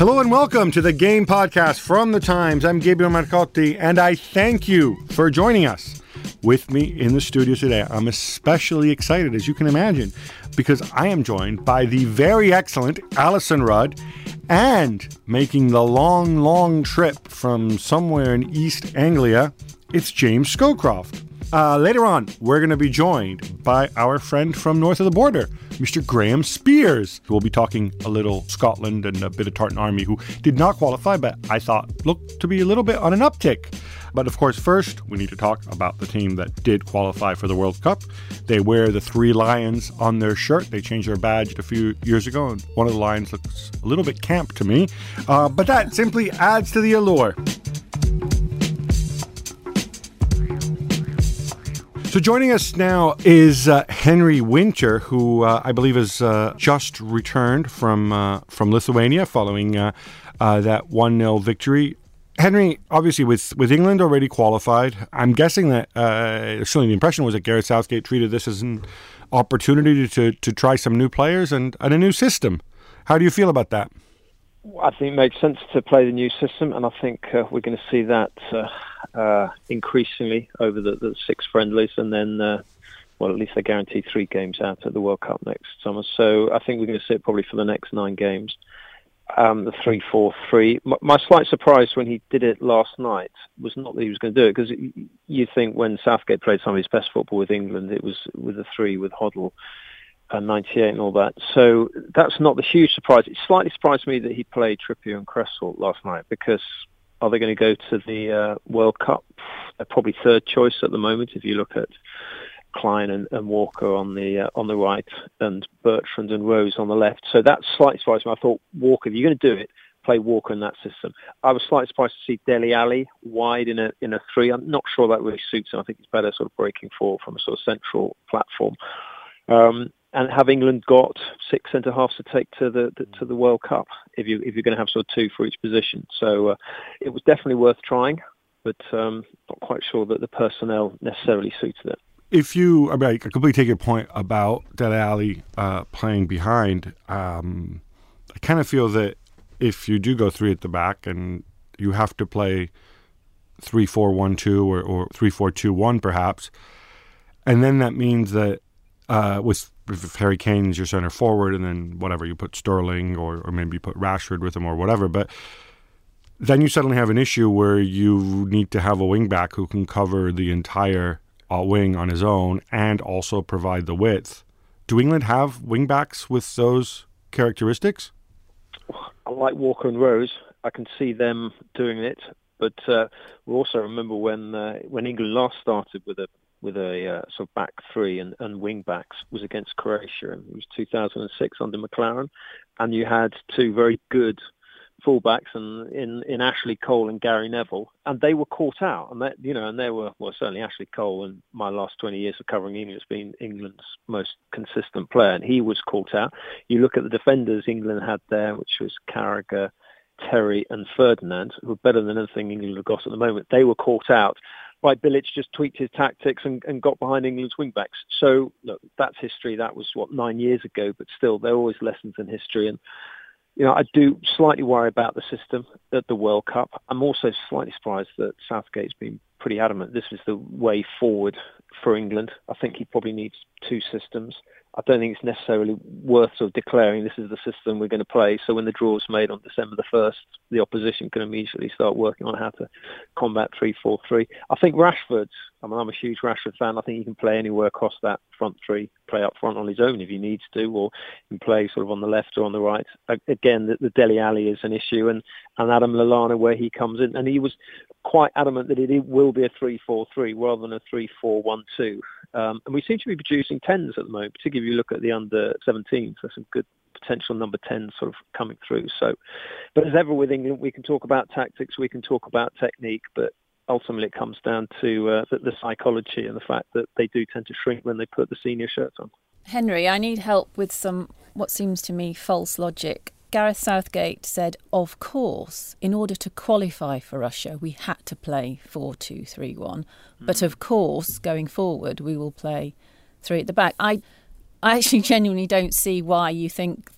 Hello and welcome to the Game Podcast from the Times. I'm Gabriel Marcotti, and I thank you for joining us. With me in the studio today, I'm especially excited, as you can imagine, because I am joined by the very excellent Alyson Rudd and making the long, long trip from somewhere in East Anglia, it's James Scowcroft. Uh, later on, we're going to be joined by our friend from north of the border, Mr. Graham Spiers. will be talking a little Scotland and a bit of Tartan Army, who did not qualify, but I thought looked to be a little bit on an uptick. But of course, first, we need to talk about the team that did qualify for the World Cup. They wear the three lions on their shirt. They changed their badge a few years ago, and one of the lions looks a little bit camp to me. Uh, but that simply adds to the allure. So joining us now is uh, Henry Winter, who uh, I believe has uh, just returned from uh, from Lithuania following uh, uh, that one 0 victory. Henry, obviously with, with England already qualified, I'm guessing that certainly the impression was that Gareth Southgate treated this as an opportunity to to try some new players and, and a new system. How do you feel about that? I think it makes sense to play the new system, and I think uh, we're going to see that uh, uh, increasingly over the, the, six friendlies, and then, uh, well, at least they guarantee three games out at the World Cup next summer. So I think we're going to see it probably for the next nine games. Um, the three-four-three. My, my slight surprise when he did it last night was not that he was going to do it, because you think when Southgate played some of his best football with England, it was with a three with Hoddle and 98 and all that. So that's not the huge surprise. It slightly surprised me that he played Trippier and Cresswell last night because are they going to go to the uh, World Cup? They're probably third choice at the moment if you look at Clyne and, and Walker on the uh, on the right and Bertrand and Rose on the left. So that slightly surprised me. I thought Walker, if you're going to do it, play Walker in that system. I was slightly surprised to see Dele Alli wide in a in a three. I'm not sure that really suits him. I think it's better sort of breaking forward from a sort of central platform. Um, and have England got six centre halves to take to the, the, to the World Cup if you if you're going to have sort of two for each position. So uh, it was definitely worth trying, but um, not quite sure that the personnel necessarily suited it. If you, I mean, I completely take your point about Dele Alli uh, playing behind. Um, I kind of feel that if you do go three at the back and you have to play three four one two or, or three four two one perhaps, and then that means that uh, with if Harry Kane's your center forward, and then whatever you put Sterling or or maybe you put Rashford with him or whatever, but then you suddenly have an issue where you need to have a wing back who can cover the entire uh, wing on his own and also provide the width. Do England have wing backs with those characteristics? I like Walker and Rose. I can see them doing it, but uh, we also remember when uh, when England last started with a with a uh, sort of back three and, and wing backs was against Croatia. It was 2006 under McClaren, and you had two very good fullbacks and in in Ashley Cole and Gary Neville, and they were caught out. And that you know, and they were well certainly Ashley Cole. And my last 20 years of covering England has been England's most consistent player, and he was caught out. You look at the defenders England had there, which was Carragher. Terry and Ferdinand, who are better than anything England have got at the moment, they were caught out right, Bilic just tweaked his tactics and, and got behind England's wingbacks. So look, that's history. That was what nine years ago, but still, there are always lessons in history. And you know, I do slightly worry about the system at the World Cup. I'm also slightly surprised that Southgate's been pretty adamant this is the way forward for England. I think he probably needs two systems. I don't think it's necessarily worth sort of declaring this is the system we're going to play. So when the draw is made on December the 1st, the opposition can immediately start working on how to combat 3-4-3. I think Rashford, I mean, I'm a huge Rashford fan. I think he can play anywhere across that front three, play up front on his own if he needs to, or he can play sort of on the left or on the right. Again, the, the Dele Alli is an issue, and, and Adam Lallana where he comes in. And he was quite adamant that it will be a 3-4-3 rather than a 3-4-1-2. Um, and we seem to be producing tens at the moment, particularly if you look at the under 17s. There's some good potential number 10 sort of coming through. So, but as ever with England, we can talk about tactics, we can talk about technique, but ultimately it comes down to uh, the, the psychology and the fact that they do tend to shrink when they put the senior shirts on. Henry, I need help with some what seems to me false logic. Gareth Southgate said, of course, in order to qualify for Russia, we had to play 4 2 3 1. But of course, going forward, we will play three at the back. I, I actually genuinely don't see why you think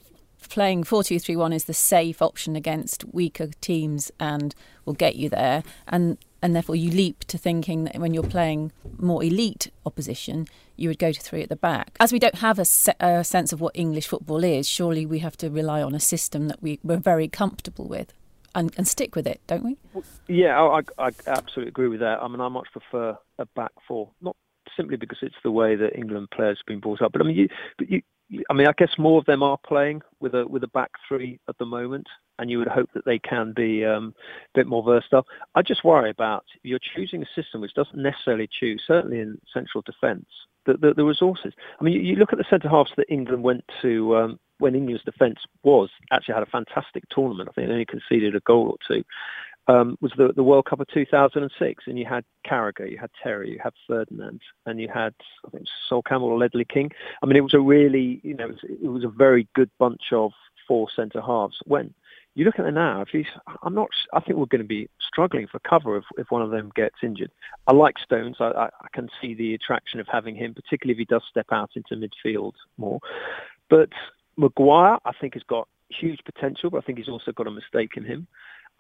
playing 4 2 3 1 is the safe option against weaker teams and will get you there. And and therefore you leap to thinking that when you're playing more elite opposition, you would go to three at the back. As we don't have a, se- a sense of what English football is, surely we have to rely on a system that we, we're very comfortable with. And, and, stick with it, don't we? Yeah, I, I, absolutely agree with that. I mean, I much prefer a back four, not simply because it's the way that England players have been brought up, but I mean, you, but you, I mean, I guess more of them are playing with a with a back three at the moment, and you would hope that they can be um, a bit more versatile. I just worry about you're choosing a system which doesn't necessarily choose, certainly in central defence, the, the, the, resources. I mean, you, you look at the centre halves that England went to um, when England's defence was actually had a fantastic tournament. I think they only conceded a goal or two um, was the, the World Cup of 2006, and you had Carragher, you had Terry, you had Ferdinand, and you had I think Sol Campbell or Ledley King. I mean, it was a really you know it was, it was a very good bunch of four centre halves. When you look at it now, if I'm not, I think we're going to be struggling for cover if, if one of them gets injured. I like Stones. I, I, I can see the attraction of having him, particularly if he does step out into midfield more. But Maguire, I think, has got huge potential, but I think he's also got a mistake in him.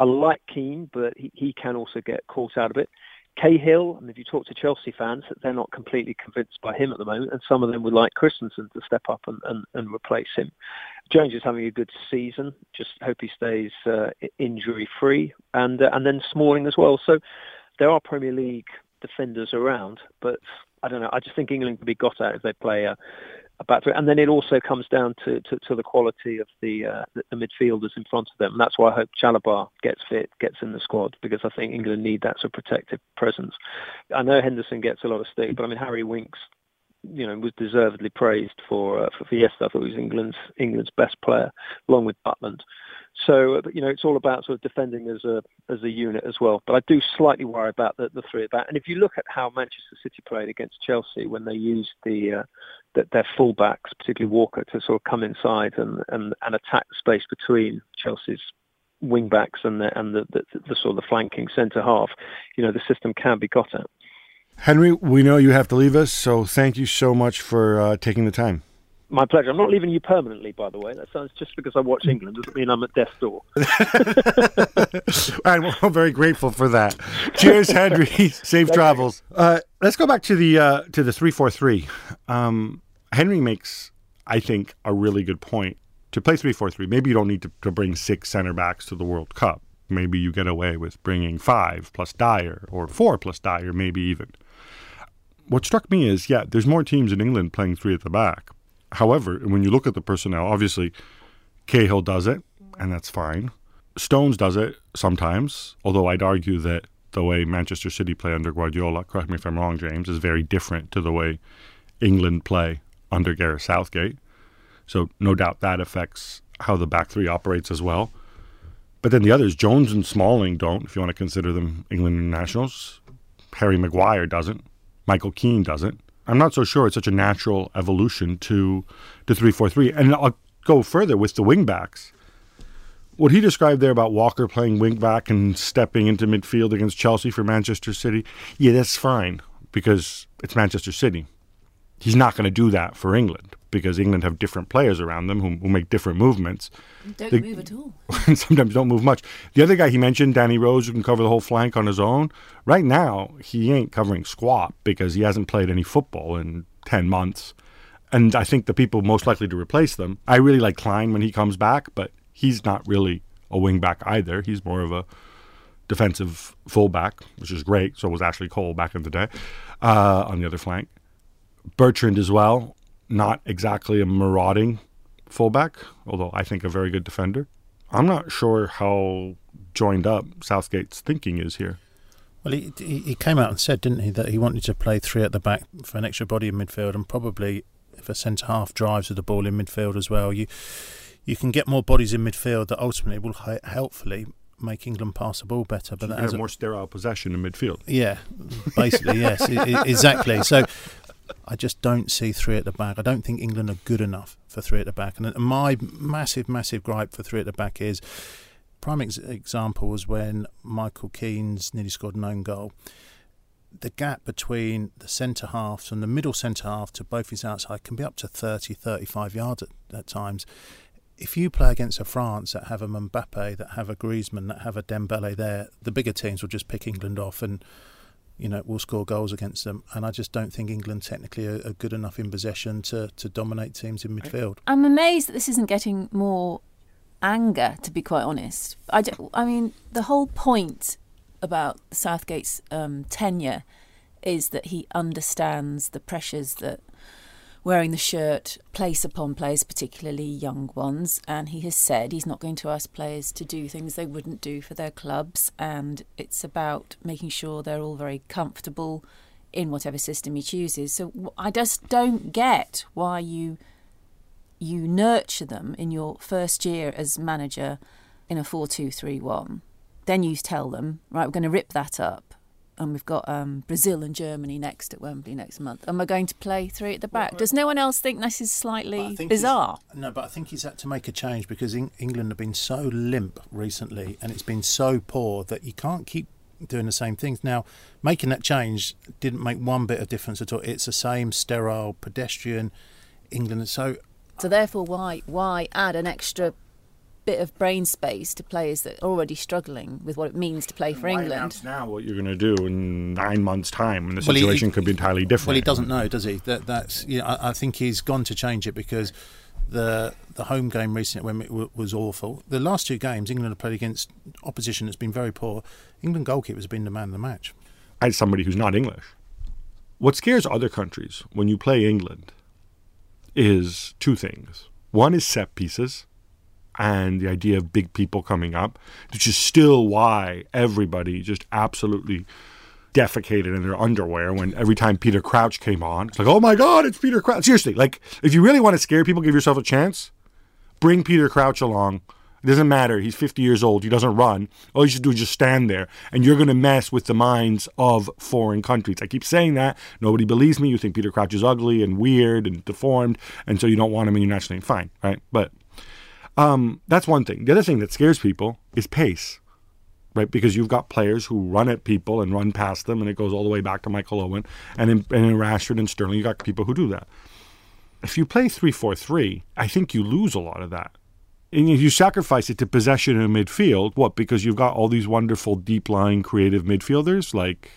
I like Keane, but he, he can also get caught out of it. Cahill, and if you talk to Chelsea fans, they're not completely convinced by him at the moment, and some of them would like Christensen to step up and, and, and replace him. Jones is having a good season. Just hope he stays uh, injury free, and uh, and then Smalling as well. So there are Premier League defenders around, but I don't know. I just think England can be got at if they play a, it. And then it also comes down to, to, to the quality of the, uh, the, midfielders in front of them. And that's why I hope Chalobah gets fit, gets in the squad, because I think England need that sort of protective presence. I know Henderson gets a lot of stick, but I mean Harry Winks, you know, was deservedly praised for uh, for, yesterday. I thought he was England's England's best player, along with Butland. So uh, you know, it's all about sort of defending as a as a unit as well. But I do slightly worry about the, the three at that. And if you look at how Manchester City played against Chelsea when they used the, uh, the their fullbacks, particularly Walker, to sort of come inside and, and, and attack the space between Chelsea's wing backs and the and the, the, the sort of the flanking centre half, you know, the system can be got at. Henry, we know you have to leave us, so thank you so much for uh, taking the time. My pleasure. I'm not leaving you permanently, by the way. That sounds just because I watch England doesn't mean I'm at death's door. I'm very grateful for that. Cheers, Henry. Safe travels. Uh, let's go back to the uh, to the three four three. Um, Henry makes, I think, a really good point. To play three four three, maybe you don't need to, to bring six center backs to the World Cup. Maybe you get away with bringing five plus Dier or four plus Dier, maybe even. What struck me is, yeah, there's more teams in England playing three at the back However, when you look at the personnel, obviously Cahill does it, and that's fine. Stones does it sometimes, although I'd argue that the way Manchester City play under Guardiola, correct me if I'm wrong, James, is very different to the way England play under Gareth Southgate. So no doubt that affects how the back three operates as well. But then the others, Jones and Smalling don't, if you want to consider them England internationals. Harry Maguire doesn't. Michael Keane doesn't. I'm not so sure it's such a natural evolution to the three four three. And I'll go further with the wingbacks. What he described there about Walker playing wingback and stepping into midfield against Chelsea for Manchester City, yeah, that's fine because it's Manchester City. He's not going to do that for England because England have different players around them who, who make different movements. Don't they, move at all. sometimes don't move much. The other guy he mentioned, Danny Rose, who can cover the whole flank on his own. Right now, he ain't covering squat because he hasn't played any football in 10 months. And I think the people most likely to replace them, I really like Clyne when he comes back, but he's not really a wing back either. He's more of a defensive fullback, which is great. So was Ashley Cole back in the day uh, on the other flank. Bertrand as well not exactly a marauding fullback, although I think a very good defender. I'm not sure how joined up Southgate's thinking is here. Well, he, he came out and said, didn't he, that he wanted to play three at the back for an extra body in midfield, and probably if a centre half drives with the ball in midfield as well, you you can get more bodies in midfield that ultimately will helpfully make England pass the ball better. But You that has a- more sterile possession in midfield. yeah, basically, yes, exactly. So I just don't see three at the back. I don't think England are good enough for three at the back. And my massive, massive gripe for three at the back is prime ex- example was when Michael Keane's nearly scored an own goal. The gap between the centre halves and the middle centre half to both his outside can be up to 30, 35 yards at, at times. If you play against a France that have a Mbappe, that have a Griezmann, that have a Dembele there, the bigger teams will just pick England off and you know, will score goals against them. And I just don't think England technically are, are good enough in possession to, to dominate teams in midfield. I'm amazed that this isn't getting more anger, to be quite honest. I I mean, the whole point about Southgate's um, tenure is that he understands the pressures that wearing the shirt place upon players, particularly young ones. And he has said he's not going to ask players to do things they wouldn't do for their clubs. And it's about making sure they're all very comfortable in whatever system he chooses. So I just don't get why you you nurture them in your first year as manager in a 4-2-3-1 then you tell them right we're going to rip that up and we've got um, Brazil and Germany next at Wembley next month and we're going to play three at the back does no one else think this is slightly bizarre No, but I think he's had to make a change because Eng- England have been so limp recently and it's been so poor that you can't keep doing the same things. Now, making that change didn't make one bit of difference at all. It's the same sterile, pedestrian England. So so therefore why why add an extra bit of brain space to players that are already struggling with what it means to play for Why England announce now what you're going to do in nine months' time when the Well, he- situation could be entirely different. Well, he doesn't know, does he? That that's you know, I, I think he's gone to change it because the the home game recently when it w- was awful. The last two games England have played against opposition that's been very poor. England goalkeeper has been the man of the match. as somebody who's not English. What scares other countries when you play England is two things. One is set pieces and the idea of big people coming up, which is still why everybody just absolutely defecated in their underwear when every time Peter Crouch came on. It's like, oh my God, it's Peter Crouch. Seriously, like, if you really want to scare people, give yourself a chance, bring Peter Crouch along. It doesn't matter. He's 50 years old. He doesn't run. All you should do is just stand there. And you're going to mess with the minds of foreign countries. I keep saying that. Nobody believes me. You think Peter Crouch is ugly and weird and deformed. And so you don't want him in your national team. Fine. Right. But um, that's one thing. The other thing that scares people is pace. Right, because you've got players who run at people and run past them, and it goes all the way back to Michael Owen, and in, and in Rashford and Sterling, you got people who do that. If you play three four three, I think you lose a lot of that. And if you sacrifice it to possession in midfield, what? Because you've got all these wonderful deep line creative midfielders like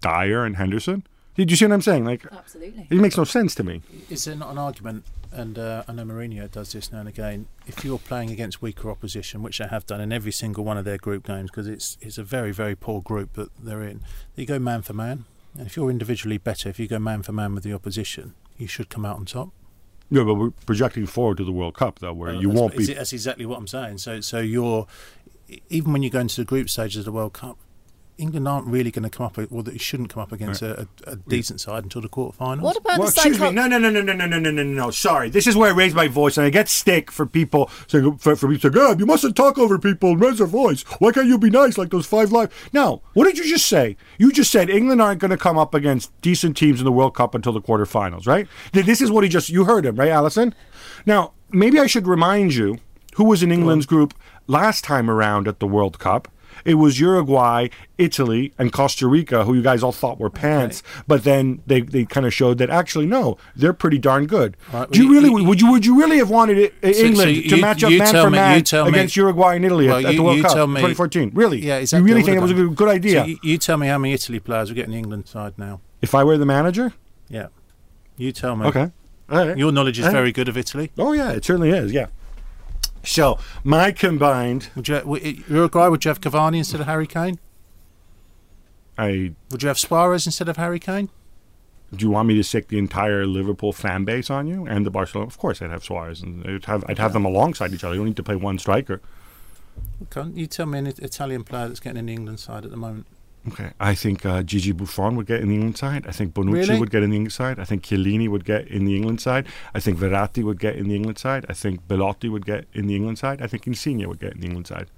Dier and Henderson. Did you see what I'm saying? Like, absolutely it makes no sense to me. Is there not an argument? And uh, I know Mourinho does this now and again. If you're playing against weaker opposition, which they have done in every single one of their group games, because it's it's a very very poor group that they're in, you go man for man. And if you're individually better, if you go man for man with the opposition, you should come out on top. Yeah, but we're projecting forward to the World Cup, though, where Well, you that's- won't be. That's exactly what I'm saying. So, so you're even when you go into the group stages of the World Cup, England aren't really going to come up. Well, they shouldn't come up against a, a, a decent side until the quarterfinals. what about Well, the excuse me. psycho- No, no, no, no, no, no, no, no, no, no. Sorry. This is where I raise my voice, and I get stick for people saying, for, for people saying, "God, you mustn't talk over people and raise your voice. Why can't you be nice like those five live?" No. What did you just say? You just said England aren't going to come up against decent teams in the World Cup until the quarterfinals, right? This is what he just. You heard him, right, Alyson? Now, maybe I should remind you who was in England's group last time around at the World Cup. It was Uruguay, Italy, and Costa Rica, who you guys all thought were pants, but then they, they kind of showed that actually no, they're pretty darn good. Right, Do you well, really you- would you would you really have wanted it, uh, So- England so to match up man for man you tell me- against Uruguay and Italy Well, at, at you- the World you Cup tell me- 2014? Really? Yeah, exactly. You really think it was a good, good idea? So you, you tell me how many Italy players will get in the England side now. if I were the manager, Yeah, you tell me. okay, all right. Your knowledge is Uh, very good of Italy. oh yeah, it certainly is. Yeah. So my combined, Would you w- Uruguay? Would you have Cavani instead of Harry Kane? I Would you have Suarez instead of Harry Kane? Do you want me to sick the entire Liverpool fan base on you and the Barcelona? Of course, I'd have Suarez and I'd have I'd have them alongside each other. You don't need to play one striker. Okay, you tell me an Italian player that's getting in the England side at the moment. Okay, I think uh, Gigi Buffon would get in the England side. I think Bonucci Really? would get in the England side. I think Chiellini would get in the England side. I think Verratti would get in the England side. I think Belotti would get in the England side. I think Insigne would get in the England side.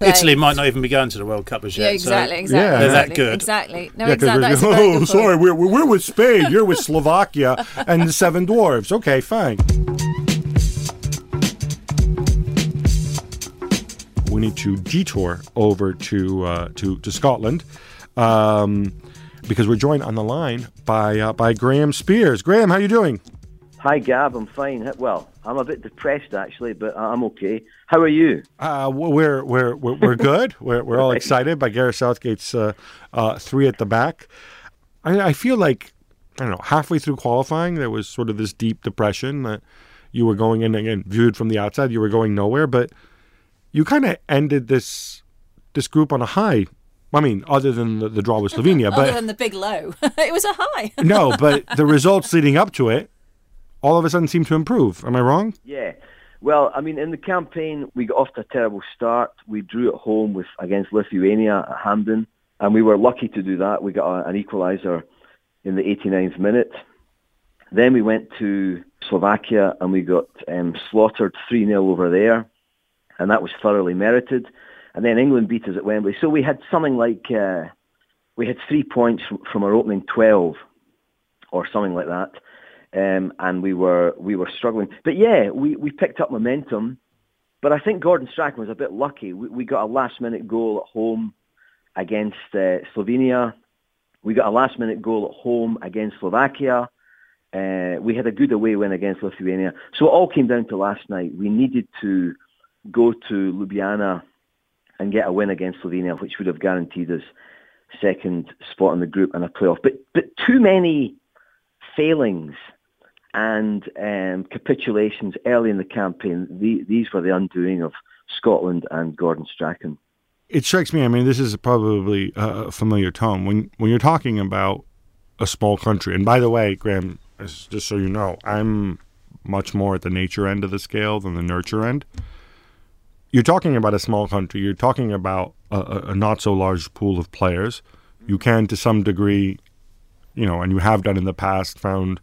Italy might not even be going to the World Cup as Yeah, yet. so- exactly, exactly. Yeah. They're that good. Exactly. No, Yeah, 'cause exactly. That's oh, sorry, we're, we're with Spain. You're with Slovakia and the Seven Dwarves. Okay, fine. We need to detour over to uh, to to Scotland um, because we're joined on the line by uh, by Graham Spiers. Graham, how you doing? Hi, Gab. I'm fine. Well, I'm a bit depressed actually, but I'm okay. How are you? Uh, we're we're we're, we're good. we're we're all Right. excited by Gareth Southgate's uh, uh, three at the back. I, I feel like I don't know. Halfway through qualifying, there was sort of this deep depression that you were going in again. Viewed from the outside, you were going nowhere. But you kind of ended this this group on a high. I mean, other than the, the draw with Slovenia, Other but than the big low, it was a high. no. But the results leading up to it, all of a sudden, seemed to improve. Am I wrong? Yeah. Well, I mean, in the campaign, we got off to a terrible start. We drew at home with against Lithuania at Hampden, and we were lucky to do that. We got a, an equaliser in the 89th minute. Then we went to Slovakia and we got um, slaughtered 3-0 over there, and that was thoroughly merited. And then England beat us at Wembley. So we had something like, uh, we had three points from, our opening 12 or something like that. Um, and we were we were struggling. But yeah, we, we picked up momentum. But I think Gordon Strachan was a bit lucky. We, we got a last minute goal at home against uh, Slovenia. We got a last minute goal at home against Slovakia. Uh, we had a good away win against Lithuania. So it all came down to last night. We needed to go to Ljubljana and get a win against Slovenia, which would have guaranteed us second spot in the group and a playoff. But but too many failings and um, capitulations early in the campaign. The, these were the undoing of Scotland and Gordon Strachan. it strikes me. I mean, this is probably a familiar tone when when you're talking about a small country. And by the way, Graham, just so you know, I'm much more at the nature end of the scale than the nurture end. You're talking about a small country. You're talking about a, a, not so large pool of players. You can, to some degree, you know, and you have done in the past, found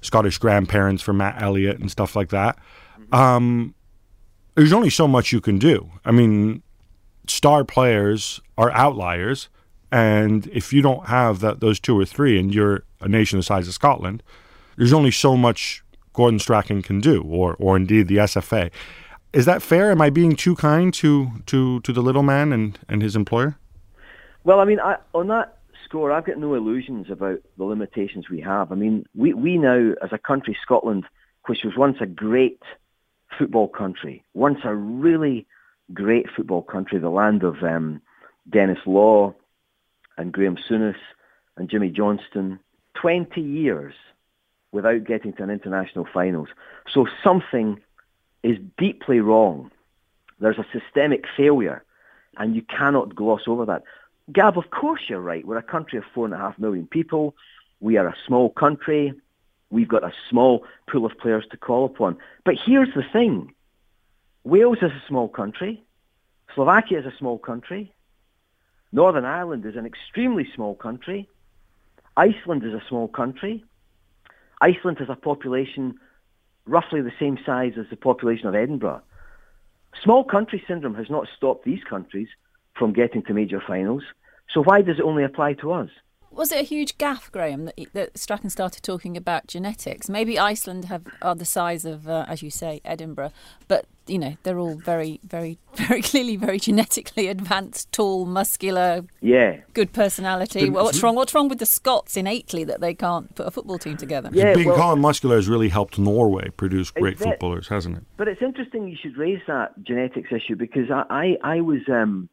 Scottish grandparents for Matt Elliott and stuff like that. Um, there's only so much you can do. I mean, star players are outliers, and if you don't have that those two or three, and you're a nation the size of Scotland, there's only so much Gordon Strachan can do, or or indeed the SFA. Is that fair? Am I being too kind to to to the little man and and his employer? Well, I mean, I, on that score, I've got no illusions about the limitations we have. I mean, we, we now, as a country, Scotland, which was once a great football country, once a really great football country, the land of um, Denis Law and Graham Souness and Jimmy Johnstone, 20 years without getting to an international finals. So something is deeply wrong. There's a systemic failure, and you cannot gloss over that. Gab, of course you're right. We're a country of four and a half million people. We are a small country. We've got a small pool of players to call upon. But here's the thing. Wales is a small country. Slovakia is a small country. Northern Ireland is an extremely small country. Iceland is a small country. Iceland has a population roughly the same size as the population of Edinburgh. Small country syndrome has not stopped these countries from getting to major finals. So why does it only apply to us? Was it a huge gaffe, Graham, that, that Strachan started talking about genetics? Maybe Iceland have are the size of, uh, as you say, Edinburgh, but you know they're all very, very, very clearly very genetically advanced, tall, muscular, Yeah. good personality. Well, what's wrong? What's wrong with the Scots innately that they can't put a football team together? Yeah, Being well- called muscular has really helped Norway produce great Exact- footballers, hasn't it? But it's interesting you should raise that genetics issue because I, I, I was, um,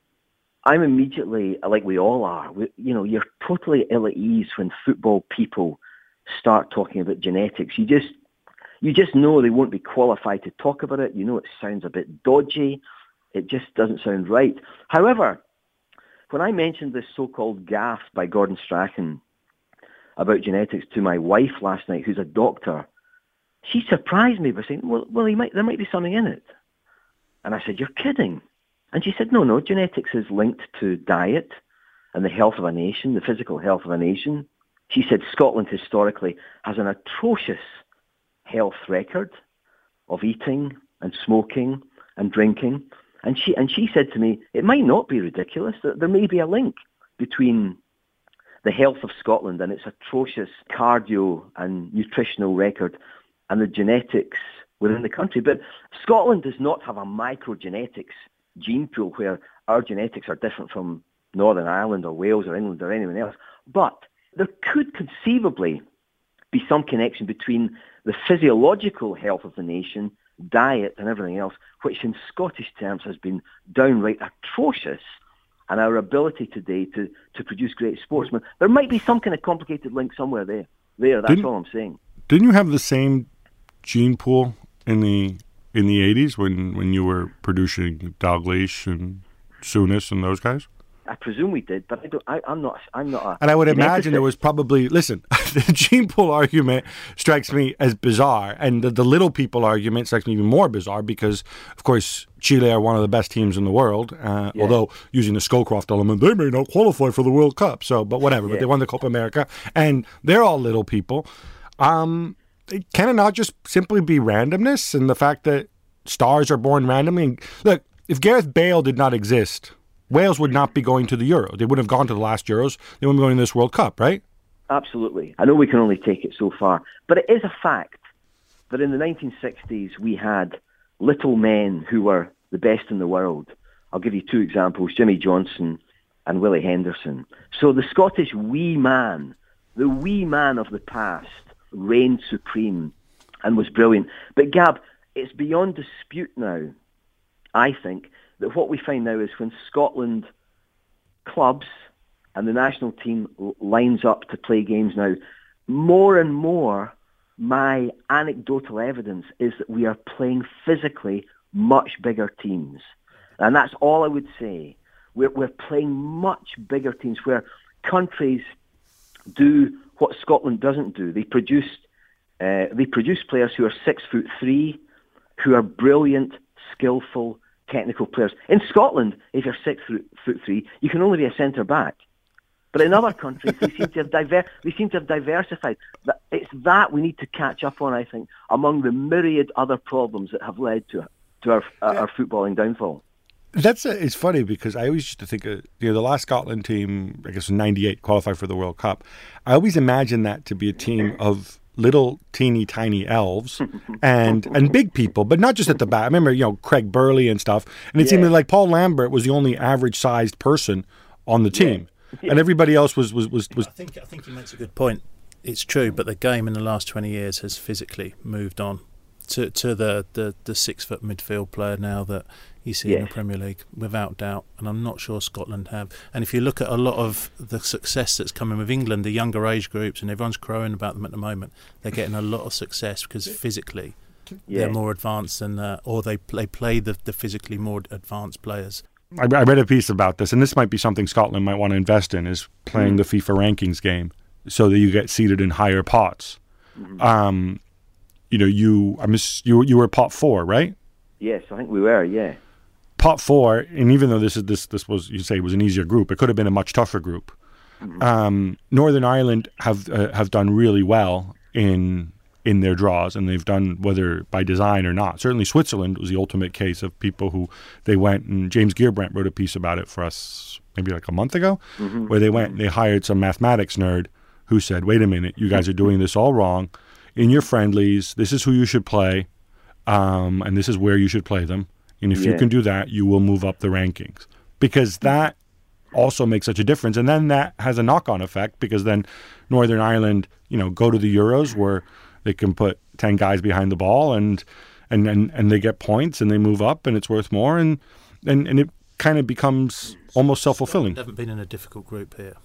I'm immediately, like we all are, we, you know, you're totally ill at ease when football people start talking about genetics. You just, you just know they won't be qualified to talk about it. You know it sounds a bit dodgy. It just doesn't sound right. However, when I mentioned this so-called gaffe by Gordon Strachan about genetics to my wife last night, who's a doctor, she surprised me by saying, "Well, well, he might, there might be something in it." And I said, "You're kidding." And she said, "No, no, genetics is linked to diet, and the health of a nation, the physical health of a nation. She said Scotland historically has an atrocious health record of eating and smoking and drinking. And she, and she said to me, it might not be ridiculous. that There may be a link between the health of Scotland and its atrocious cardio and nutritional record and the genetics within the country. But Scotland does not have a microgenetics gene pool where our genetics are different from Northern Ireland or Wales or England or anyone else. But there could conceivably be some connection between the physiological health of the nation, diet and everything else, which in Scottish terms has been downright atrocious, and our ability today to, to produce great sportsmen. There might be some kind of complicated link somewhere there. There, that's didn't, all I'm saying. Didn't you have the same gene pool in the in the 80s when, when you were producing Dalglish and Souness and those guys? I presume we did, but I don't. I, am not. I'm not. A and I would imagine there was probably. Listen, the gene pool argument strikes me as bizarre, and the, the, little people argument strikes me even more bizarre because, of course, Chile are one of the best teams in the world. Uh, yeah. Although using the Scowcroft element, they may not qualify for the World Cup. So, but whatever. Yeah. But they won the Copa America, and they're all little people. Um, can it not just simply be randomness and the fact that stars are born randomly? look, if Gareth Bale did not exist Wales would not be going to the Euro. They wouldn't have gone to the last Euros. They wouldn't be going to this World Cup, right? Absolutely. I know we can only take it so far, but it is a fact that in the 1960s we had little men who were the best in the world. I'll give you two examples, Jimmy Johnstone and Willie Henderson. So the Scottish wee man, the wee man of the past, reigned supreme and was brilliant. But Gab, it's beyond dispute now, I think, that what we find now is when Scotland clubs and the national team lines up to play games now, more and more my anecdotal evidence is that we are playing physically much bigger teams. And that's all I would say. We're, we're playing much bigger teams where countries do what Scotland doesn't do. They produce, uh, they produce players who are six foot three, who are brilliant, skillful, technical players. In Scotland, if you're six foot three, you can only be a centre back. But in other countries, they seem to have diver- seem to have diversified. It's that we need to catch up on, I think, among the myriad other problems that have led to to our our footballing downfall. That's a, it's funny because I always used to think of, you know the last Scotland team, I guess in '98 qualified for the World Cup. I always imagined that to be a team of little teeny tiny elves and and big people, but not just at the back. I remember, you know, Craig Burley and stuff. And it yeah. seemed like Paul Lambert was the only average sized person on the team. Yeah. And everybody else was, was, was, was I think I think he makes a good point. It's true, but the game in the last twenty years has physically moved on to to the, the, the six foot midfield player now that you see yes. in the Premier League, without doubt. And I'm not sure Scotland have. And if you look at a lot of the success that's coming with England, the younger age groups, and everyone's crowing about them at the moment, they're getting a lot of success because physically yeah. they're more advanced than, uh, or they play, play the, the physically more advanced players. I, I read a piece about this, and this might be something Scotland might want to invest in: is playing mm. the FIFA rankings game, so that you get seated in higher pots. Mm-hmm. Um, you know, you I miss you you were pot four, right? Yes, I think we were. Yeah pot four, and even though this is this this was you say it was an easier group, it could have been a much tougher group. Mm-hmm. Um, Northern Ireland have uh, have done really well in in their draws, and they've done whether by design or not. Certainly, Switzerland was the ultimate case of people who they went and James Gheerbrant wrote a piece about it for us maybe like a month ago, mm-hmm. where they went and they hired some mathematics nerd who said, "Wait a minute, you guys are doing this all wrong. In your friendlies, this is who you should play, um, and this is where you should play them." And if yeah. you can do that, you will move up the rankings because that also makes such a difference. And then that has a knock on effect because then Northern Ireland, you know, go to the Euros where they can put 10 guys behind the ball and, and, and, and they get points and they move up and it's worth more. And, and, and it kind of becomes almost self fulfilling. Haven't been in a difficult group here.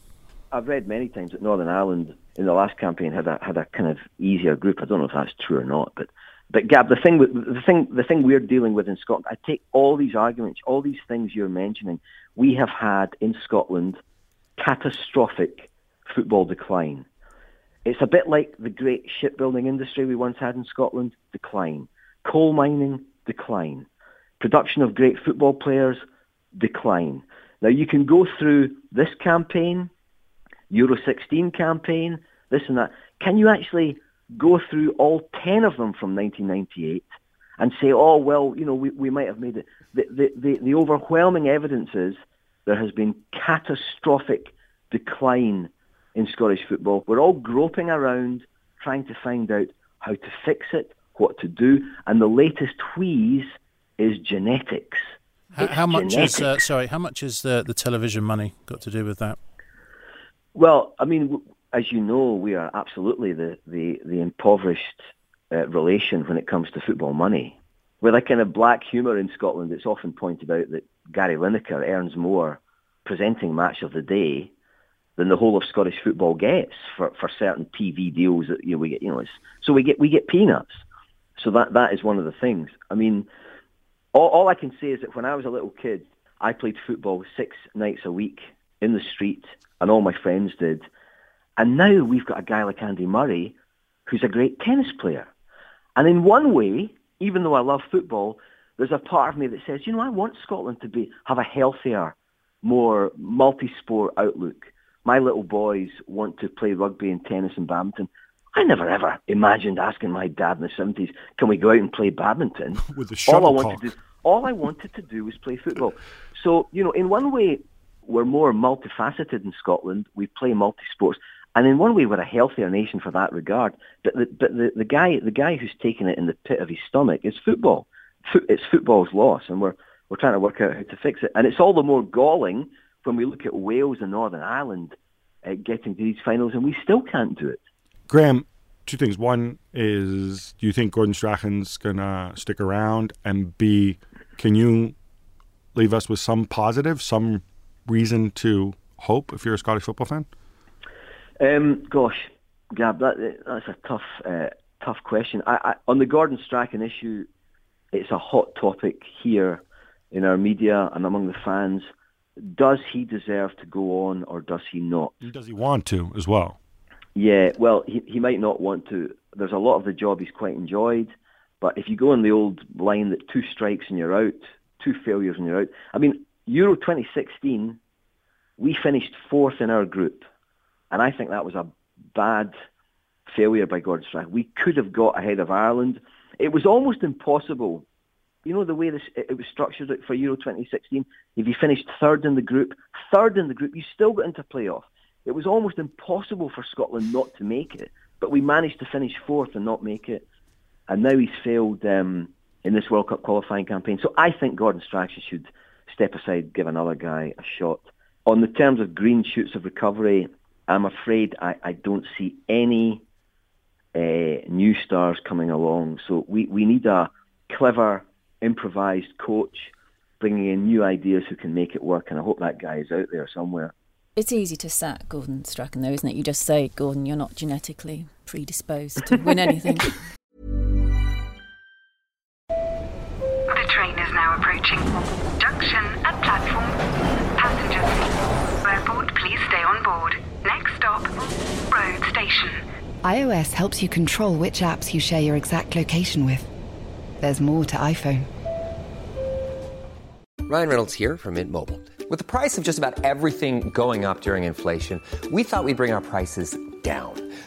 I've read many times that Northern Ireland in the last campaign had a had a kind of easier group. I don't know if that's true or not, but but Gab, the thing, the thing, the thing we're dealing with in Scotland, I take all these arguments, all these things you're mentioning. We have had in Scotland catastrophic football decline. It's a bit like the great shipbuilding industry we once had in Scotland, decline. Coal mining, decline. Production of great football players, decline. Now you can go through this campaign, Euro 16 campaign, this and that. Can you actually go through all 10 of them from 1998 and say, oh, well, you know, we, we might have made it. The, the, the, the overwhelming evidence is there has been catastrophic decline in Scottish football. We're all groping around trying to find out how to fix it, what to do, and the latest wheeze is genetics. How, how much is uh, sorry? How much is the the television money got to do with that? Well, I mean, as you know, we are absolutely the the, the impoverished uh, relation when it comes to football money. With a kind of black humour in Scotland, it's often pointed out that Gary Lineker earns more presenting match of the day than the whole of Scottish football gets for, for certain TV deals that you know we get. You know, so we get we get peanuts. So that that is one of the things. I mean, all, all I can say is that when I was a little kid, I played football six nights a week in the street, and all my friends did. And now we've got a guy like Andy Murray, who's a great tennis player. And in one way, even though I love football, there's a part of me that says, you know, I want Scotland to be have a healthier, more multi-sport outlook. My little boys want to play rugby and tennis and badminton. I never ever imagined asking my dad in the seventies, "Can we go out and play badminton?" With the all I wanted to, all I wanted to do was play football. So you know, in one way, we're more multifaceted in Scotland. We play multi-sports, and in one way, we're a healthier nation for that regard. But the, but the, the guy the guy who's taken it in the pit of his stomach is football. It's football's loss, and we're we're trying to work out how to fix it. And it's all the more galling when we look at Wales and Northern Ireland uh, getting to these finals, and we still can't do it. Graham, two things. One is, do you think Gordon Strachan's going to stick around? And B, can you leave us with some positive, some reason to hope if you're a Scottish football fan? Um, gosh, Gab, that, that's a tough, uh, tough question. I, I, on the Gordon Strachan issue, it's a hot topic here in our media and among the fans. Does he deserve to go on or does he not? Does he want to as well? Yeah, well, he he might not want to. There's a lot of the job he's quite enjoyed, but if you go on the old line that two strikes and you're out, two failures and you're out. I mean, Euro 2016, we finished fourth in our group, and I think that was a bad failure by Gordon Strachan. We could have got ahead of Ireland. It was almost impossible. You know the way this it was structured for Euro 2016. If you finished third in the group, third in the group, you still got into playoff. It was almost impossible for Scotland not to make it, but we managed to finish fourth and not make it. And now he's failed um, in this World Cup qualifying campaign. So I think Gordon Strachan should step aside, give another guy a shot. On the terms of green shoots of recovery, I'm afraid I, I don't see any uh, new stars coming along. So we, we need a clever, improvised coach bringing in new ideas who can make it work. And I hope that guy is out there somewhere. It's easy to sack Gordon Strachan, though, isn't it? You just say, Gordon, you're not genetically predisposed to win anything. iOS helps you control which apps you share your exact location with. There's more to iPhone. Ryan Reynolds here from Mint Mobile. With the price of just about everything going up during inflation, we thought we'd bring our prices down.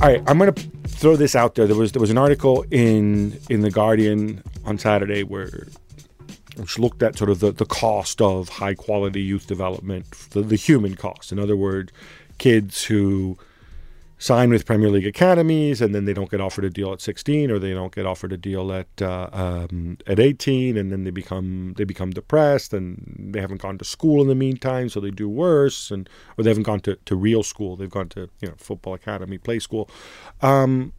All right, I'm going to throw this out there. There was there was an article in in the Guardian on Saturday where which looked at sort of the, the cost of high quality youth development, the, the human cost. In other words, kids who sign with Premier League academies, and then they don't get offered a deal at 16, or they don't get offered a deal at uh, um, at 18, and then they become they become depressed, and they haven't gone to school in the meantime, so they do worse, and or they haven't gone to, to real school, they've gone to you know football academy, play school. Um,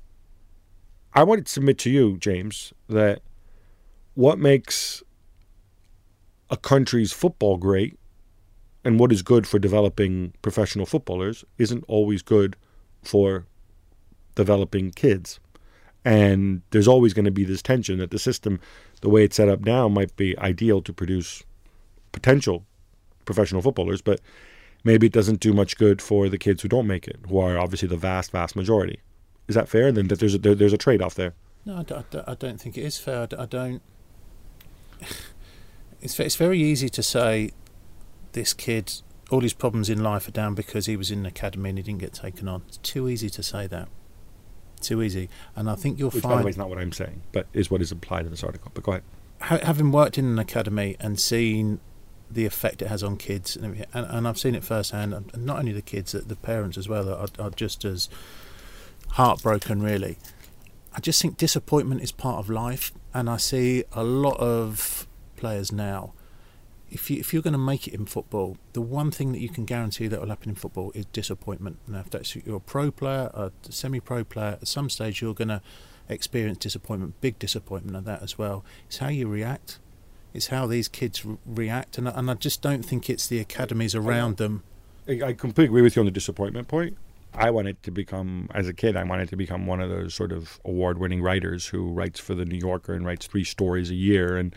I wanted to submit to you, James, that what makes a country's football great and what is good for developing professional footballers isn't always good for developing kids. And there's always going to be this tension that the system, the way it's set up now, might be ideal to produce potential professional footballers, but maybe it doesn't do much good for the kids who don't make it, who are obviously the vast, vast majority. Is that fair? Then that there's a, there, there's a trade off there. No, I don't think it is fair. I, don't. It's it's very easy to say this kid all his problems in life are down because he was in an academy and he didn't get taken on. It's too easy to say that. Too easy, and I think you'll Which, by the find way, is not what I'm saying, but is what is implied in this article. But go ahead. having worked in an academy and seen the effect it has on kids, and, and, and I've seen it firsthand, and not only the kids, the parents as well are, are just as heartbroken, really. I just think disappointment is part of life, and I see a lot of players now. If you if you're going to make it in football, the one thing that you can guarantee that will happen in football is disappointment. Now, if that's you're a pro player, a semi-pro player, at some stage you're going to experience disappointment, big disappointment of that as well. It's how you react. It's how these kids re- react, and I- and I just don't think it's the academies around them. I I completely agree with you on the disappointment point. I wanted to become, as a kid, I wanted to become one of those sort of award-winning writers who writes for the New Yorker and writes three stories a year and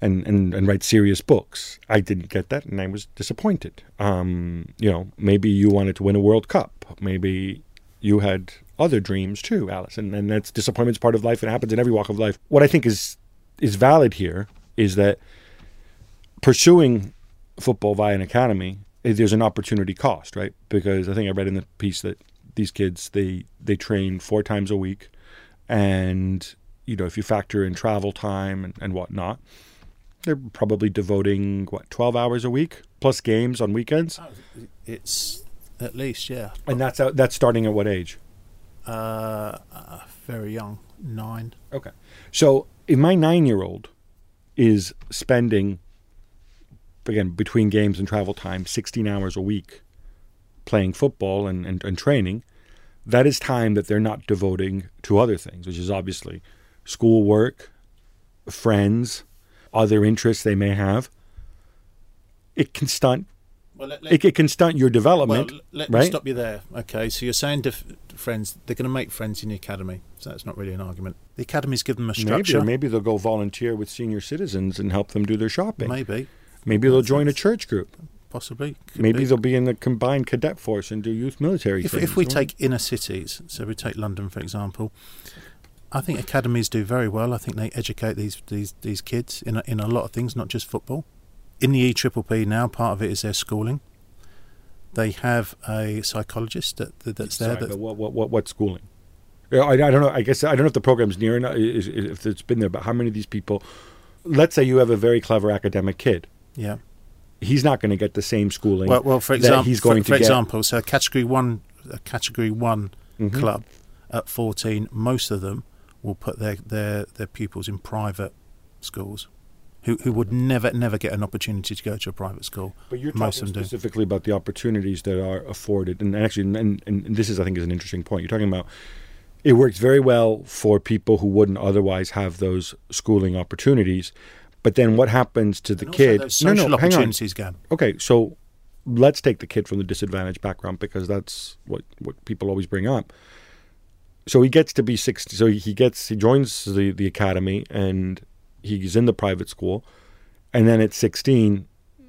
and and, and writes serious books. I didn't get that, and I was disappointed. Um, you know, maybe you wanted to win a World Cup. Maybe you had other dreams too, Alice, and, and that's disappointment's part of life. It happens in every walk of life. What I think is is valid here is that pursuing football via an academy, eh, there's an opportunity cost, right? Because I think I read in the piece that these kids they they train four times a week, and you know if you factor in travel time and, and whatnot, they're probably devoting what twelve hours a week plus games on weekends, It's at least yeah, and that's out, that's starting at what age? uh, uh, very young, nine. Okay. So if my nine year old is spending, again, between games and travel time, 16 hours a week playing football and, and, and training, that is time that they're not devoting to other things, which is obviously schoolwork, friends, other interests they may have. It can stunt. Well, let, It, it can stunt your development, Well, let me stop you there. Okay, so you're saying dif- friends, they're going to make friends in the academy. So that's not really an argument. The academies give them a Maybe, structure. or maybe they'll go volunteer with senior citizens and help them do their shopping. Maybe, Maybe they'll join a church group. possibly. could Maybe be. they'll be in the combined cadet force and do youth military If, things. if we right? take inner cities, so we take London for example, I think academies do very well. I think they educate these these, these kids in a, in a lot of things, not just football. In the EPPP now, part of it is their schooling. They have a psychologist that, that that's there. That, but what, what, what, what schooling? I, I don't know. I guess I don't know if the program's near enough, if it's been there, but how many of these people, let's say you have a very clever academic kid, yeah. he's not going to get the same schooling. Well, well, for that example, he's going for, for to get. example, so a category one, a category one Mhm. club at fourteen, most of them will put their, their, their pupils in private schools, who who would never never get an opportunity to go to a private school. But you're most talking them do. specifically about the opportunities that are afforded, and actually, and, and this is, I think, is an interesting point. You're talking about it works very well for people who wouldn't otherwise have those schooling opportunities. But then, what happens to the kid? no, no, hang on. opportunities. Okay, so let's take the kid from the disadvantaged background because that's what what people always bring up. So he gets to be sixty. So he gets he joins the the academy and he's in the private school, and then at sixteen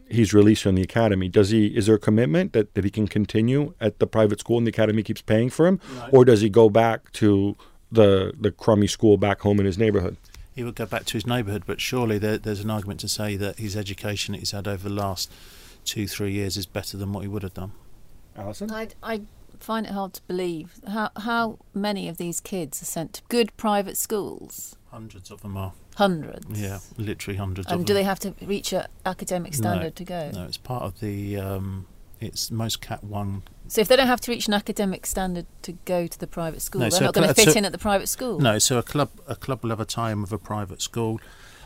he's released from the academy. Does he? Is there a commitment that, that he can continue at the private school and the academy keeps paying for him, or does he go back to the the crummy school back home in his neighborhood? He would go back to his neighbourhood, but surely there, there's an argument to say that his education that he's had over the last two three years is better than what he would have done. Alyson, I, I find it hard to believe how how many of these kids are sent to good private schools. Hundreds of them are. Hundreds. Yeah, literally hundreds of And them. do they have to reach an academic No, standard to go? No, it's part of the. Um, it's most Cat One. So if they don't have to reach an academic standard to go to the private school, No, they're so not going to fit so- in at the private school. No, so a club a club will have a tie-in with a private school.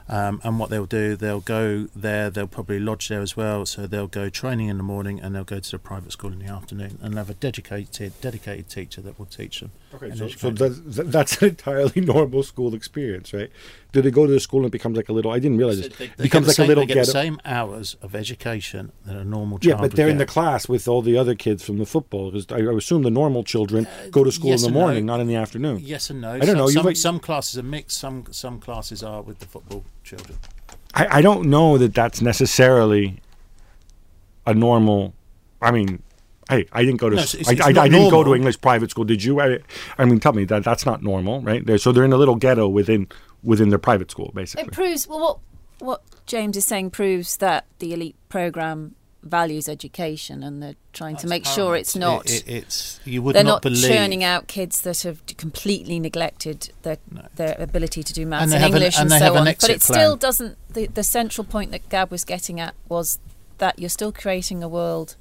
Um, and what they'll do, they'll go there, they'll probably lodge there as well. So they'll go training in the morning and they'll go to the private school in the afternoon and have a dedicated dedicated teacher that will teach them. Okay, and so, so them. that's, that's an entirely normal school experience, right? Do they go to the school and it becomes like a little? I didn't realize So this. they- It they becomes like same, a little they get ghetto. the same hours of education that a normal child Yeah, but would they're in the class with all the other kids from the football. Because I, I assume the normal children go to school Uh, yes in the and no. morning, not in the afternoon. Yes and no. I don't some, know, Some, like- some classes are mixed. Some some classes are with the football children. I, I don't know that that's necessarily a normal. I mean, hey, I didn't go to. No, s- it's- I, it's I- I didn't go to. English private school. Did you? I, I mean, tell me that that's not normal, right? They're, so they're in a little ghetto within within their private school, basically. It proves well what what James is saying proves that the elite program values education and they're trying to make sure it's not It, it, it's you would they're not not, believe. churning out kids that have completely neglected their their ability to do maths And and, they have an- English and and, so an on. But exit it still doesn't. The, the central point that Gab was getting at was that you're still creating a world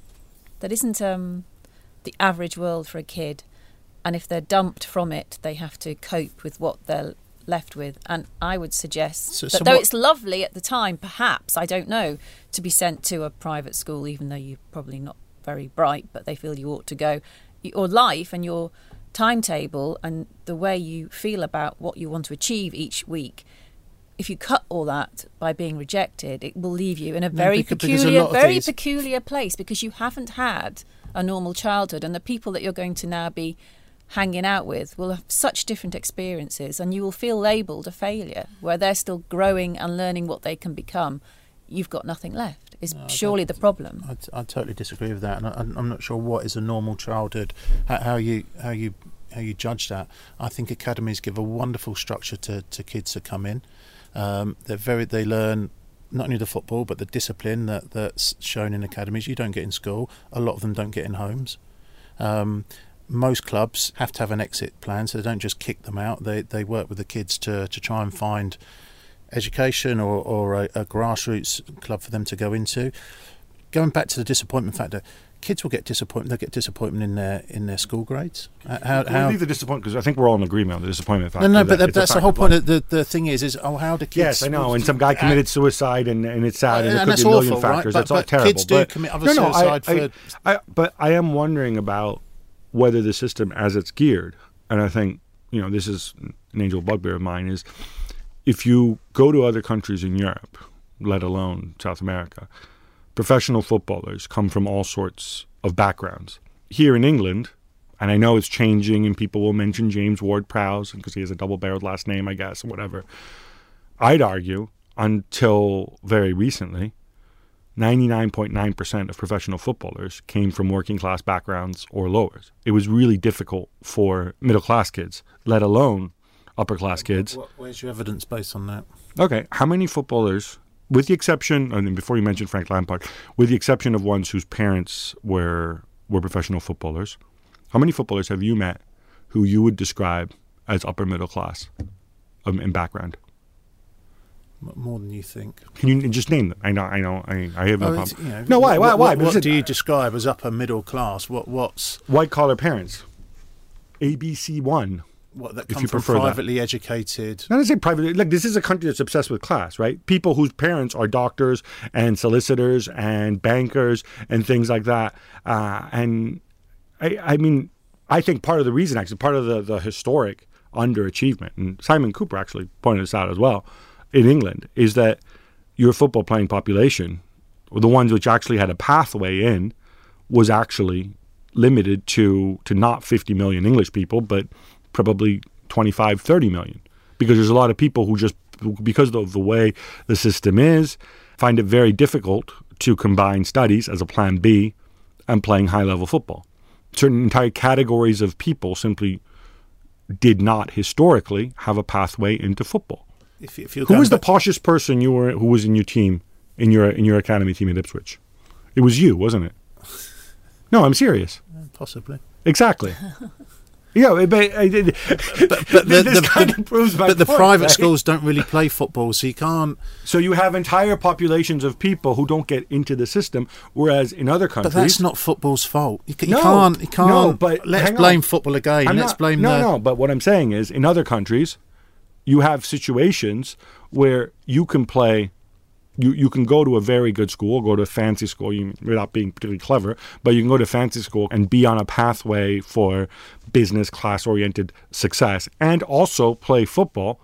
that isn't um, the average world for a kid, and if they're dumped from it, they have to cope with what they're left with. And I would suggest So- that so though what- it's lovely at the time, perhaps I don't know, to be sent to a private school, even though you're probably not very bright, but they feel you ought to go. Your life and your timetable and the way you feel about what you want to achieve each week. If you cut all that by being rejected, it will leave you in a very because- because peculiar, lot of very these- peculiar place because you haven't had a normal childhood, and the people that you're going to now be hanging out with will have such different experiences, and you will feel labelled a failure where they're still growing and learning what they can become. You've got nothing left. Is surely the problem. I, I totally disagree with that, and I, I'm not sure what is a normal childhood. How, how you how you how you judge that. I think academies give a wonderful structure to, to kids that come in. Um, they're very they learn not only the football but the discipline that that's shown in academies. You don't get in school. A lot of them don't get in homes. Um, most clubs have to have an exit plan, so they don't just kick them out. They they work with the kids to, to try and find education or, or a, a grassroots club for them to go into. Going back to the disappointment factor, kids will get disappointment. They'll get disappointment in their in their school grades. Uh, How, We'll how, leave the disappointment because I think we're all in agreement on the disappointment factor. no, no, but that, that's the whole point. Of the the thing is, is oh, how do kids? Yes, I know. And some guy committed suicide, and, and it's sad, and, And there could be a million awful, right? factors. But- That's all terrible. kids do but, commit other no, no, I- suicide I, for- I, but I am wondering about whether the system, as it's geared, and I think you know this is an angel bugbear of mine, is if you go to other countries in Europe, let alone South America, professional footballers come from all sorts of backgrounds. Here in England, and I know it's changing, and people will mention James Ward Prowse because he has a double-barreled last name, I guess, or whatever. I'd argue until very recently, 99.9% of professional footballers came from working class backgrounds or lowers. It was really difficult for middle class kids, let alone upper class kids. Where's your evidence based on that? Okay, how many footballers, with the exception, I mean, before you mentioned Frank Lampard, with the exception of ones whose parents were were professional footballers, how many footballers have you met who you would describe as upper middle class um, in background? More than you think. Can you just name them? I know, I know, I, I have no Oh, problem. you know, no, why, why, what, why? What, what do you describe as upper middle class? What what's white collar parents, ABC one. What that If come you from prefer that. privately educated? Not to say privately. Like this is a country that's obsessed with class, right? People whose parents are doctors and solicitors and bankers and things like that. Uh, and I, I mean, I think part of the reason, actually, part of the the historic underachievement, and Simon Kuper actually pointed this out as well, in England, is that your football playing population, the ones which actually had a pathway in, was actually limited to to not 50 million English people, but probably 25, 30 million, because there's a lot of people who just because of the way the system is, find it very difficult to combine studies as a plan B and playing high level football. Certain entire categories of people simply did not historically have a pathway into football. If, if Who was the poshest person you were who was in your team in your in your academy team at Ipswich? It was you, wasn't it? No, I'm serious. possibly? Exactly. yeah, but, uh, But, but the, this the- kind the- of proves my but the point, private right? schools don't really play football, so you can't. So you have entire populations of people who don't get into the system, whereas in other countries, But that's not football's fault. You, you No, can't. You can't. no, but let's blame on. football again. I'm let's not- blame no, no. But what I'm saying is, in other countries, you have situations where you can play. You, you can go to a very good school, go to a fancy school you, without being particularly clever, but you can go to fancy school and be on a pathway for business class oriented success and also play football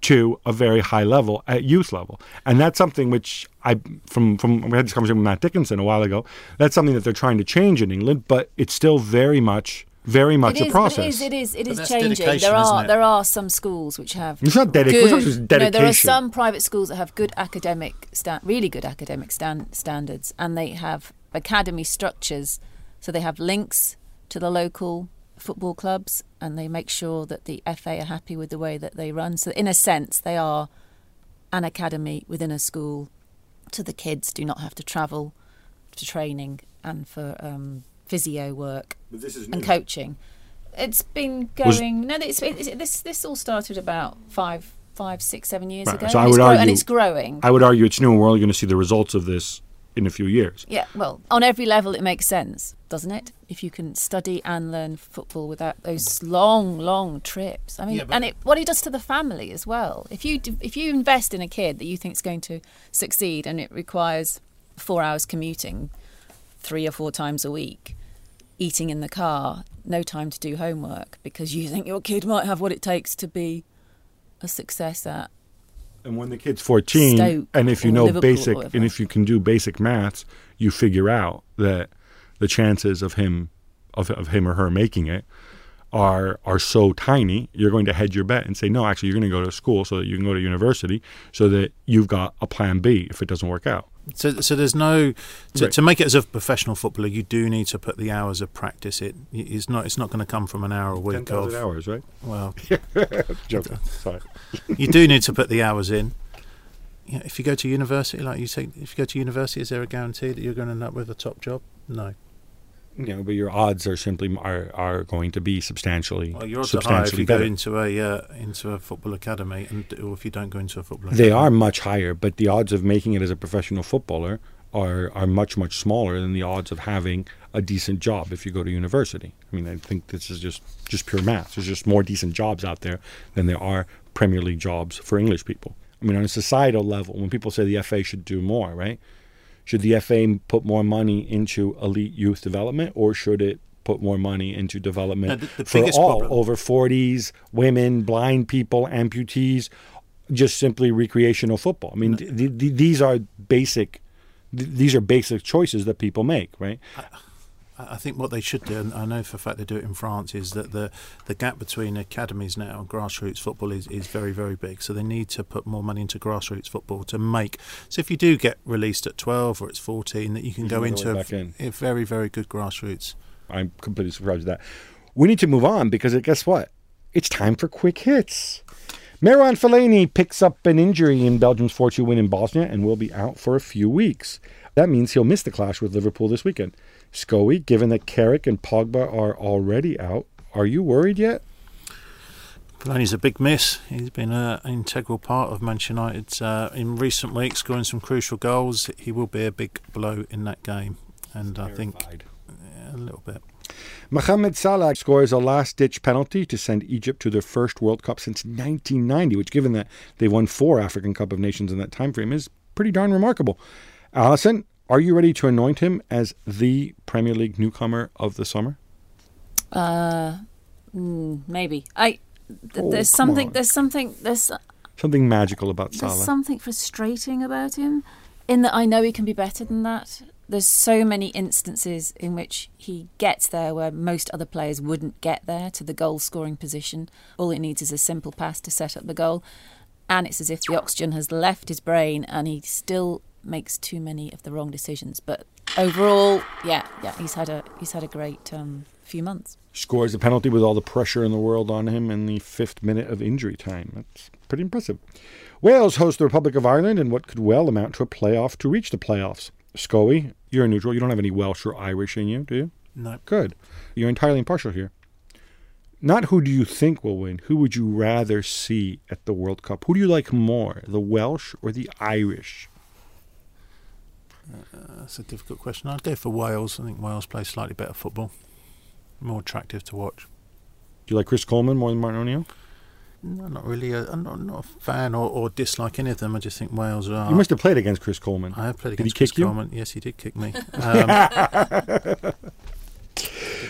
to a very high level at youth level. And that's something which I from from we had this conversation with Matt Dickinson a while ago. That's something that they're trying to change in England, but it's still very much very much It a is, process. It is. It is. It But is that's changing. There are there are some schools which have. It's not dedica- good- it's not just No, there are some private schools that have good academic, sta- really good academic stan- standards, and they have academy structures. So they have links to the local football clubs, and they make sure that the FA are happy with the way that they run. So in a sense, they are an academy within a school. So the kids do not have to travel to training and for um, physio work But this is and coaching. It's been Was- going. no, it's, it's, this this all started about five, five, six, seven years Right, ago. so I and, would it's grow- argue- and it's growing. I would argue it's new and we're only going to see the results of this in a few years. yeah, well, on every level, it makes sense, doesn't it? If you can study and learn football without those long, long trips. I mean, Yeah, but- and it, what it does to the family as well. If you do, if you invest in a kid that you think is going to succeed, and it requires four hours commuting, three or four times a week, eating in the car, no time to do homework because you think your kid might have what it takes to be a success at. And when the kid's 14, Stoke and if you know Liverpool basic, and if you can do basic maths, you figure out that the chances of him, of, of him or her making it, are are so tiny. You're going to hedge your bet and say, no, actually, you're going to go to school so that you can go to university, so that you've got a plan B if it doesn't work out. So, so there's no to, Right. to make it as a professional footballer. You do need to put the hours of practice. It it's not it's not going to come from an hour a week Ten thousand of hours, right? well. Joking. Sorry. you do need to put the hours in. You know, if you go to university, like you say, if you go to university, is there a guarantee that you're going to end up with a top job? No. You know, but your odds are simply are are going to be substantially Well, your odds are higher if you go into a uh, into a football academy, and or if you don't go into a football. They academy. are much higher, but the odds of making it as a professional footballer are are much much smaller than the odds of having a decent job if you go to university. I mean, I think this is just just pure math. There's just more decent jobs out there than there are Premier League jobs for English people. I mean, on a societal level, when people say the FA should do more, right? Should the FA put more money into elite youth development, or should it put more money into development the- the for all problem- over 40s, women, blind people, amputees, just simply recreational football. I mean, th- th- these are basic. th- These are basic choices that people make, right? I I think what they should do, and I know for a fact they do it in France, is that the the gap between academies now and grassroots football is, is very very big. So they need to put more money into grassroots football to make. So if you do get released at twelve or it's fourteen, that you can You go into a, in. a very very good grassroots. I'm completely surprised at that. We need to move on because guess what? It's time for quick hits. Marouane Fellaini picks up an injury in Belgium's 4 2 win in Bosnia and will be out for a few weeks. That means he'll miss the clash with Liverpool this weekend. Scoey, given that Carrick and Pogba are already out, are you worried yet? Fellaini's a big miss. He's been an integral part of Manchester United uh, in recent weeks, scoring some crucial goals. He will be a big blow in that game, and I think yeah, a little bit. Mohamed Salah scores a last ditch penalty to send Egypt to their first World Cup since 1990, which, given that they won four African Cup of Nations in that time frame, is pretty darn remarkable. Alyson, are you ready to anoint him as the Premier League newcomer of the summer? Uh, mm, maybe I. Th- Oh, there's something. on. There's something. There's Something magical about Salah. there's something frustrating about him, in that I know he can be better than that. There's so many instances in which he gets there where most other players wouldn't get there to the goal scoring position. All it needs is a simple pass to set up the goal. And it's as if the oxygen has left his brain and he still makes too many of the wrong decisions. But overall, yeah, yeah, he's had a he's had a great um, few months. Scores a penalty with all the pressure in the world on him in the fifth minute of injury time. That's pretty impressive. Wales host the Republic of Ireland in what could well amount to a playoff to reach the playoffs. Scoey, you're a neutral. You don't have any Welsh or Irish in you, do you? No. Good. You're entirely impartial here. Not who do you think will win, who would you rather see at the World Cup? Who do you like more, the Welsh or the Irish? That's a difficult question. I'd go for Wales. I think Wales play slightly better football, more attractive to watch. Do you like Chris Coleman more than Martin O'Neill? No, not really. A, I'm not, not a fan or, or dislike any of them. I just think Wales are. You must have played against Chris Coleman. I have played Did he against Chris kick you? Coleman. Yes, he did kick me. Um,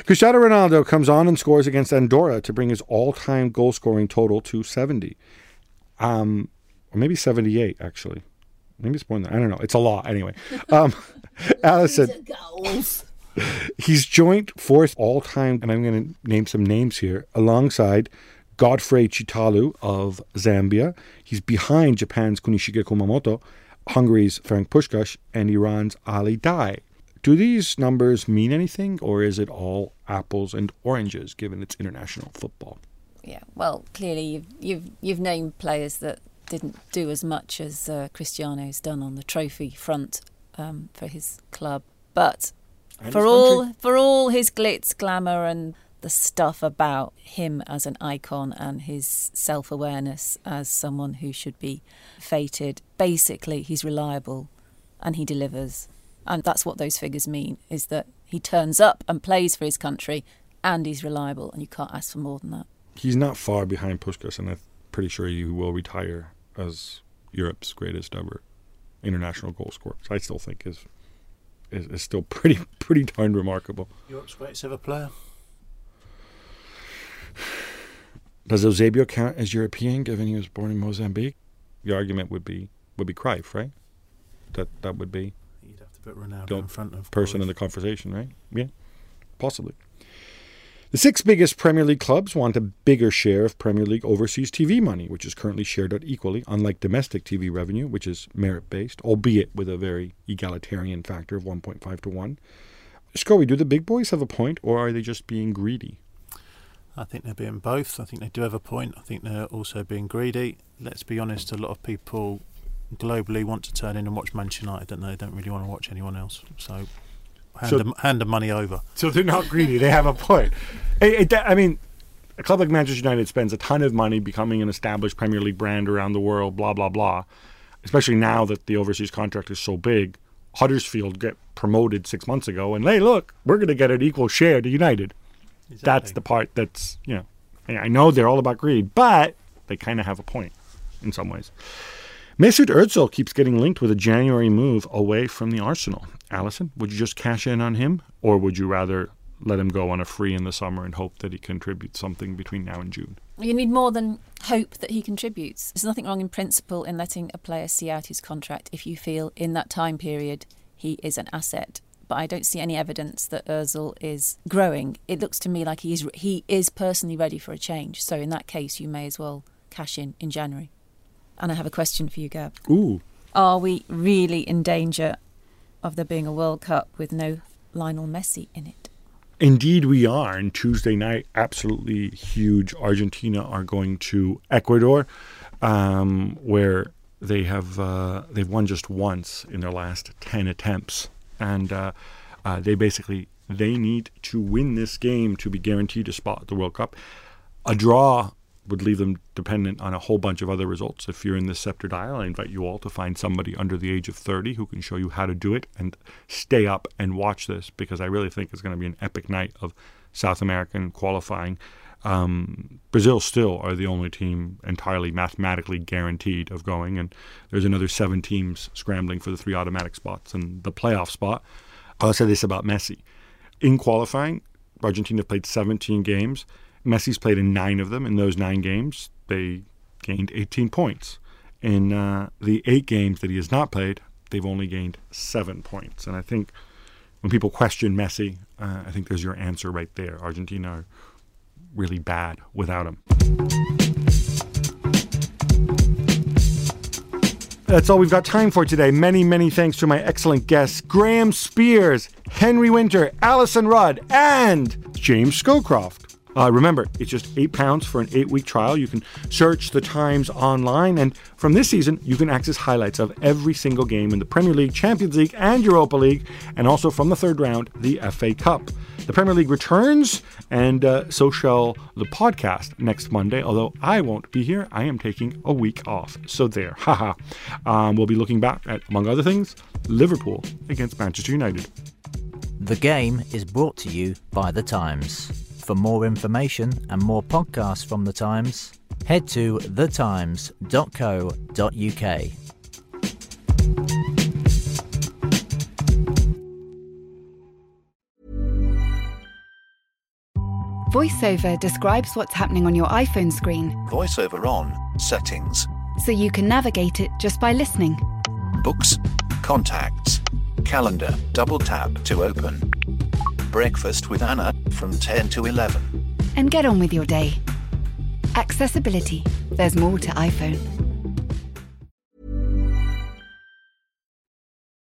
Cristiano Ronaldo comes on and scores against Andorra to bring his all-time goal-scoring total to 70. Um, or maybe 78, actually. Maybe it's more than that. I don't know. It's a lot anyway. Um, Alyson, he's joint fourth all-time, and I'm going to name some names here, alongside Godfrey Chitalu of Zambia. He's behind Japan's Kunishige Kamamoto, Hungary's Ferenc Puskás, and Iran's Ali Daei. Do these numbers mean anything, or is it all apples and oranges given it's international football? Yeah, well, clearly you've you've you've named players that didn't do as much as uh, Cristiano's done on the trophy front um, for his club, but And for all country. for all his glitz, glamour, and the stuff about him as an icon and his self awareness as someone who should be fated. Basically, he's reliable and he delivers, and that's what those figures mean: is that he turns up and plays for his country, and he's reliable, and you can't ask for more than that. He's not far behind Puskás, and I'm pretty sure he will retire as Europe's greatest ever international goal scorer. which I still think is is, is still pretty pretty darn remarkable. Europe's greatest ever player. Does Eusebio count as European, given he was born in Mozambique? The argument would be would be Cruyff, right? That that would be You'd have to put Ronaldo in front of person Cruyff. in the conversation, right? Yeah, possibly. The six biggest Premier League clubs want a bigger share of Premier League overseas TV money, which is currently shared out equally, unlike domestic TV revenue, which is merit based, albeit with a very egalitarian factor of 1.5 to 1. Scoey, do the big boys have a point, or are they just being greedy? I think they're being both. I think they do have a point. I think they're also being greedy. Let's be honest, a lot of people globally want to turn in and watch Manchester United, don't they? They don't really want to watch anyone else. So hand, So- them, hand the money over. So they're not greedy. They have a point. It, it, I mean, a club like Manchester United spends a ton of money becoming an established Premier League brand around the world, blah, blah, blah. Especially now that the overseas contract is so big. Huddersfield get promoted six months ago, and hey, look, we're going to get an equal share to United. That's the part that's, you know, I know they're all about greed, but they kind of have a point in some ways. Mesut Ozil keeps getting linked with a January move away from the Arsenal. Alyson, would you just cash in on him, or would you rather let him go on a free in the summer and hope that he contributes something between now and June? You need more than hope that he contributes. There's nothing wrong in principle in letting a player see out his contract if you feel in that time period he is an asset. But I don't see any evidence that Özil is growing. It looks to me like he is he is personally ready for a change. So in that case, you may as well cash in in January. And I have a question for you, Gab. Ooh, Are we really in danger of there being a World Cup with no Lionel Messi in it? Indeed, we are. And Tuesday night, absolutely huge. Argentina are going to Ecuador, um, where they have uh, they've won just once in their last ten attempts, and uh, uh, they basically they need to win this game to be guaranteed a spot at the World Cup. A draw would leave them dependent on a whole bunch of other results. If you're in the scepter dial, I invite you all to find somebody under the age of 30 who can show you how to do it and stay up and watch this because I really think it's going to be an epic night of South American qualifying. Um, Brazil still are the only team entirely mathematically guaranteed of going, and there's another seven teams scrambling for the three automatic spots and the playoff spot. I'll say this about Messi. In qualifying, Argentina played 17 games. Messi's played in nine of them. In those nine games, they gained 18 points. In uh, the eight games that he has not played, they've only gained seven points. And I think when people question Messi, uh, I think there's your answer right there. Argentina are really bad without him. That's all we've got time for today. Many, many thanks to my excellent guests Graham Spiers, Henry Winter, Alyson Rudd, and James Scowcroft. Uh, remember, it's just eight pounds for an eight week trial. You can search the times online, and from this season, you can access highlights of every single game in the Premier League, Champions League, and Europa League, and also from the third round, the FA Cup. The Premier League returns, and uh, so shall the podcast next Monday. Although I won't be here, I am taking a week off. So there, haha. Um, we'll be looking back at, among other things, Liverpool against Manchester United. The game is brought to you by The Times. For more information and more podcasts from The Times, Head to thetimes.co.uk. VoiceOver describes what's happening on your iPhone screen VoiceOver on. Settings. so you can navigate it just by listening. Books. Contacts. Calendar. Double tap to open. Breakfast with Anna from 10 to 11. And get on with your day. Accessibility. There's more to iPhone.